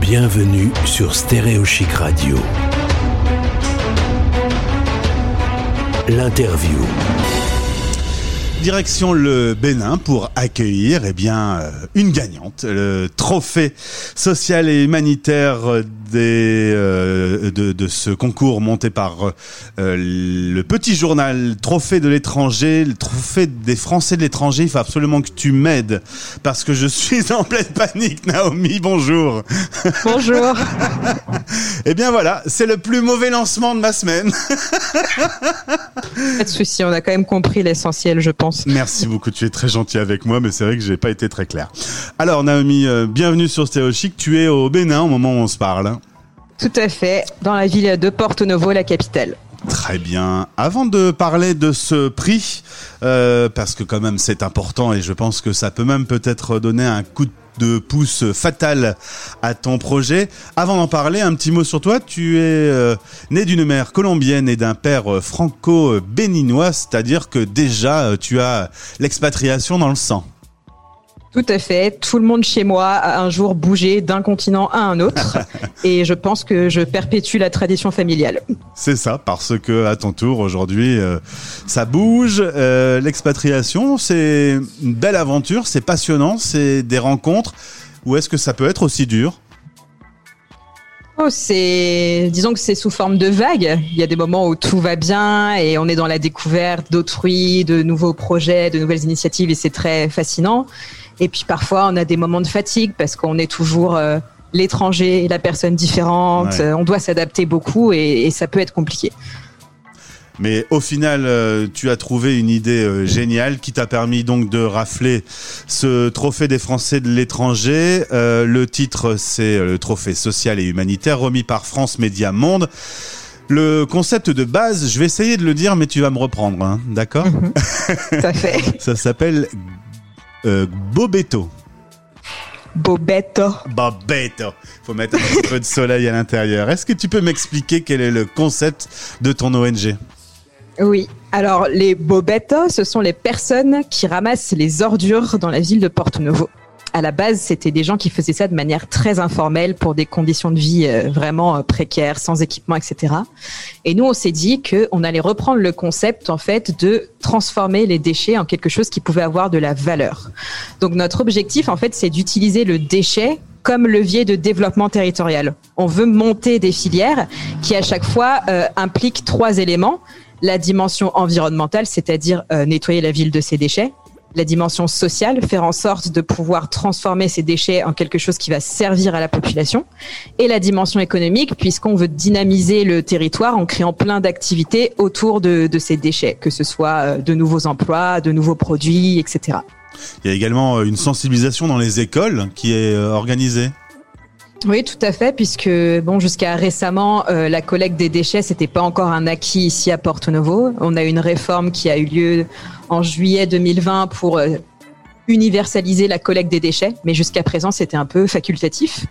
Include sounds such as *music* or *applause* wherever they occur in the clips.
Bienvenue sur Stéréo Chic Radio. L'interview. Direction le Bénin pour accueillir eh bien euh, une gagnante, le trophée social et humanitaire des, euh, de, de, ce concours monté par euh, le petit journal Trophée de l'étranger, le trophée des Français de l'étranger. Il faut absolument que tu m'aides parce que je suis *laughs* en pleine panique. Naomi, bonjour. Bonjour. *laughs* eh bien voilà, c'est le plus mauvais lancement de ma semaine. Pas de souci, on a quand même compris l'essentiel, je pense. Merci beaucoup, tu es très gentil avec moi, mais c'est vrai que j'ai pas été très clair. Alors Naomi, euh, bienvenue sur Stéréo Chic. Tu es au Bénin au moment où on se parle. Tout à fait, dans la ville de Porto Novo, la capitale. Très bien. Avant de parler de ce prix, euh, parce que quand même c'est important et je pense que ça peut même peut-être donner un coup de pouce fatal à ton projet. Avant d'en parler, un petit mot sur toi. Tu es euh, né d'une mère colombienne et d'un père euh, franco-béninois, c'est-à-dire que déjà euh, tu as l'expatriation dans le sang. Tout à fait. Tout le monde chez moi a un jour bougé d'un continent à un autre. *laughs* et je pense que je perpétue la tradition familiale. C'est ça, parce que à ton tour aujourd'hui, euh, ça bouge. Euh, L'expatriation, c'est une belle aventure, c'est passionnant, c'est des rencontres. Ou est-ce que ça peut être aussi dur? Oh, c'est, disons que c'est sous forme de vague. Il y a des moments où tout va bien et on est dans la découverte d'autrui, de nouveaux projets, de nouvelles initiatives et c'est très fascinant. Et puis parfois on a des moments de fatigue parce qu'on est toujours euh, l'étranger, la personne différente. Ouais. On doit s'adapter beaucoup et, et ça peut être compliqué. Mais au final, euh, tu as trouvé une idée euh, géniale qui t'a permis donc de rafler ce trophée des Français de l'étranger. Euh, le titre, c'est le trophée social et humanitaire remis par France Média Monde. Le concept de base, je vais essayer de le dire, mais tu vas me reprendre, hein, d'accord? *laughs* Tout à fait. Ça s'appelle euh, Bobeto. Bobetto. Bobeto. Faut mettre un petit peu de soleil à l'intérieur. Est-ce que tu peux m'expliquer quel est le concept de ton ONG Oui. Alors, les Bobetto, ce sont les personnes qui ramassent les ordures dans la ville de Porto Novo. À la base, c'était des gens qui faisaient ça de manière très informelle pour des conditions de vie euh, vraiment euh, précaires, sans équipement, etc. Et nous, on s'est dit qu'on allait reprendre le concept, en fait, de transformer les déchets en quelque chose qui pouvait avoir de la valeur. Donc, notre objectif, en fait, c'est d'utiliser le déchet comme levier de développement territorial. On veut monter des filières qui, à chaque fois, euh, impliquent trois éléments la dimension environnementale, c'est-à-dire nettoyer la ville de ses déchets, la dimension sociale, faire en sorte de pouvoir transformer ces déchets en quelque chose qui va servir à la population, et la dimension économique, puisqu'on veut dynamiser le territoire en créant plein d'activités autour de, de ces déchets, que ce soit euh, de nouveaux emplois, de nouveaux produits, etc. Il y a également euh, une sensibilisation dans les écoles qui est euh, organisée. Oui, tout à fait, puisque bon, jusqu'à récemment, euh, la collecte des déchets, c'était pas encore un acquis ici à Porto Novo. On a eu une réforme qui a eu lieu en juillet 2020 pour euh, universaliser la collecte des déchets, mais jusqu'à présent, c'était un peu facultatif.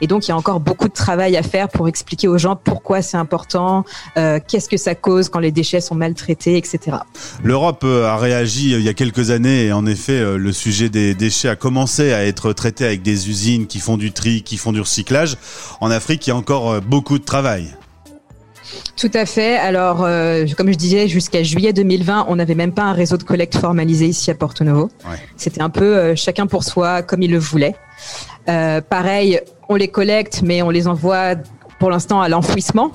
Et donc, il y a encore beaucoup de travail à faire pour expliquer aux gens pourquoi c'est important, euh, qu'est-ce que ça cause quand les déchets sont maltraités, etc. L'Europe euh, a réagi il y a quelques années et en effet, le sujet des déchets a commencé à être traité avec des usines qui font du tri, qui font du recyclage. En Afrique, il y a encore beaucoup de travail. Tout à fait. Alors, euh, comme je disais, jusqu'à juillet 2020, on n'avait même pas un réseau de collecte formalisé ici à Porto Novo. Ouais. C'était un peu euh, chacun pour soi, comme il le voulait. Euh, pareil, on les collecte, mais on les envoie pour l'instant à l'enfouissement.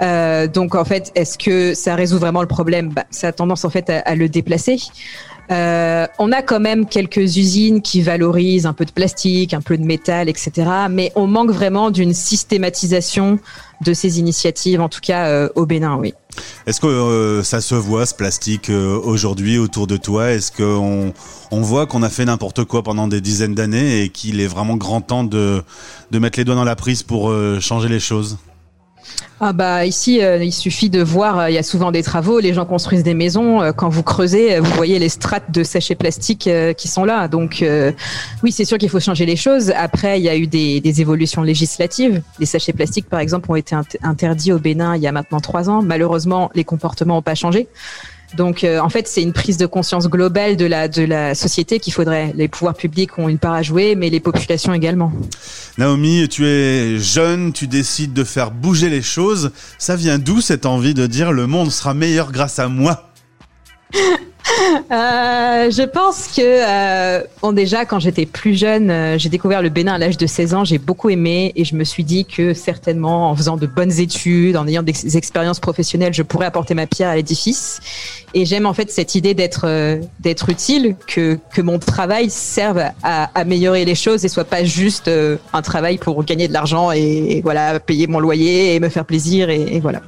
Donc en fait, est-ce que ça résout vraiment le problème? Bah, Ça a tendance en fait à, à le déplacer. Euh, on a quand même quelques usines qui valorisent un peu de plastique, un peu de métal, etc. Mais on manque vraiment d'une systématisation de ces initiatives, en tout cas euh, au Bénin, oui. Est-ce que euh, ça se voit ce plastique euh, aujourd'hui autour de toi? Est-ce qu'on on voit qu'on a fait n'importe quoi pendant des dizaines d'années et qu'il est vraiment grand temps de, de mettre les doigts dans la prise pour euh, changer les choses? Ah bah ici, euh, il suffit de voir, euh, il y a souvent des travaux, les gens construisent des maisons. euh, quand vous creusez, euh, vous voyez les strates de sachets plastiques euh, qui sont là. Donc oui, c'est sûr qu'il faut changer les choses. Après, il y a eu des, des évolutions législatives. Les sachets plastiques, par exemple, ont été int- interdits au Bénin il y a maintenant trois ans. Malheureusement, les comportements n'ont pas changé. Donc euh, en fait, c'est une prise de conscience globale de la de la société qu'il faudrait. Les pouvoirs publics ont une part à jouer, mais les populations également. Naomi, tu es jeune, tu décides de faire bouger les choses. Ça vient d'où cette envie de dire le monde sera meilleur grâce à moi? *laughs* je pense que, euh, bon, déjà, quand j'étais plus jeune, euh, j'ai découvert le Bénin à l'âge de 16 ans. J'ai beaucoup aimé et je me suis dit que certainement, en faisant de bonnes études, en ayant des expériences professionnelles, je pourrais apporter ma pierre à l'édifice. Et j'aime en fait cette idée d'être euh, d'être utile, que que mon travail serve à améliorer les choses et soit pas juste euh, un travail pour gagner de l'argent et, voilà payer mon loyer et me faire plaisir et, et voilà.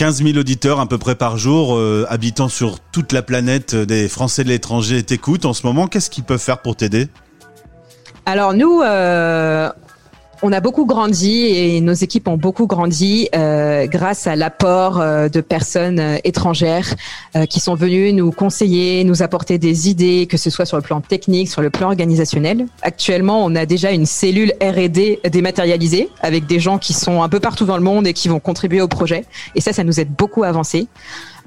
15 000 auditeurs à peu près par jour, euh, habitant sur toute la planète, euh, des Français de l'étranger t'écoutent en ce moment. Qu'est-ce qu'ils peuvent faire pour t'aider? Alors nous, euh, on a beaucoup grandi et nos équipes ont beaucoup grandi euh, grâce à l'apport euh, de personnes euh, étrangères qui sont venues nous conseiller, nous apporter des idées, que ce soit sur le plan technique, sur le plan organisationnel. Actuellement, on a déjà une cellule R&D dématérialisée avec des gens qui sont un peu partout dans le monde et qui vont contribuer au projet. Et ça, ça nous aide beaucoup à avancer.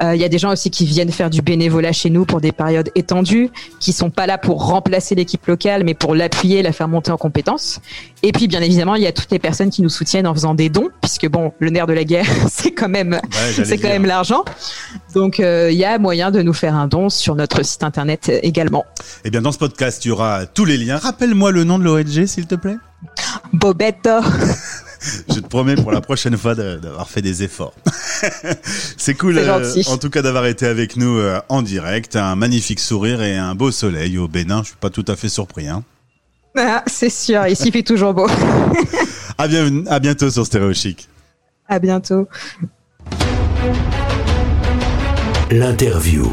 Il y a des gens aussi qui viennent faire du bénévolat chez nous pour des périodes étendues, qui sont pas là pour remplacer l'équipe locale, mais pour l'appuyer, la faire monter en compétences. Et puis, bien évidemment, il y a toutes les personnes qui nous soutiennent en faisant des dons, puisque bon, le nerf de la guerre, *laughs* c'est quand même, c'est quand même l'argent. Donc, euh, il y a moyen de nous faire un don sur notre site internet également. Eh bien, dans ce podcast, il y aura tous les liens. Rappelle-moi le nom de l'ONG, s'il te plaît. Bobetto. *laughs* Je te promets pour la prochaine fois d'avoir fait des efforts. *laughs* C'est cool, euh, en tout cas, d'avoir été avec nous euh, en direct. Un magnifique sourire et un beau soleil au Bénin. Je suis pas tout à fait surpris. Hein. Ah, c'est sûr, ici il fait toujours beau. *laughs* à, bien, à bientôt sur Stéréo Chic. À bientôt. L'interview.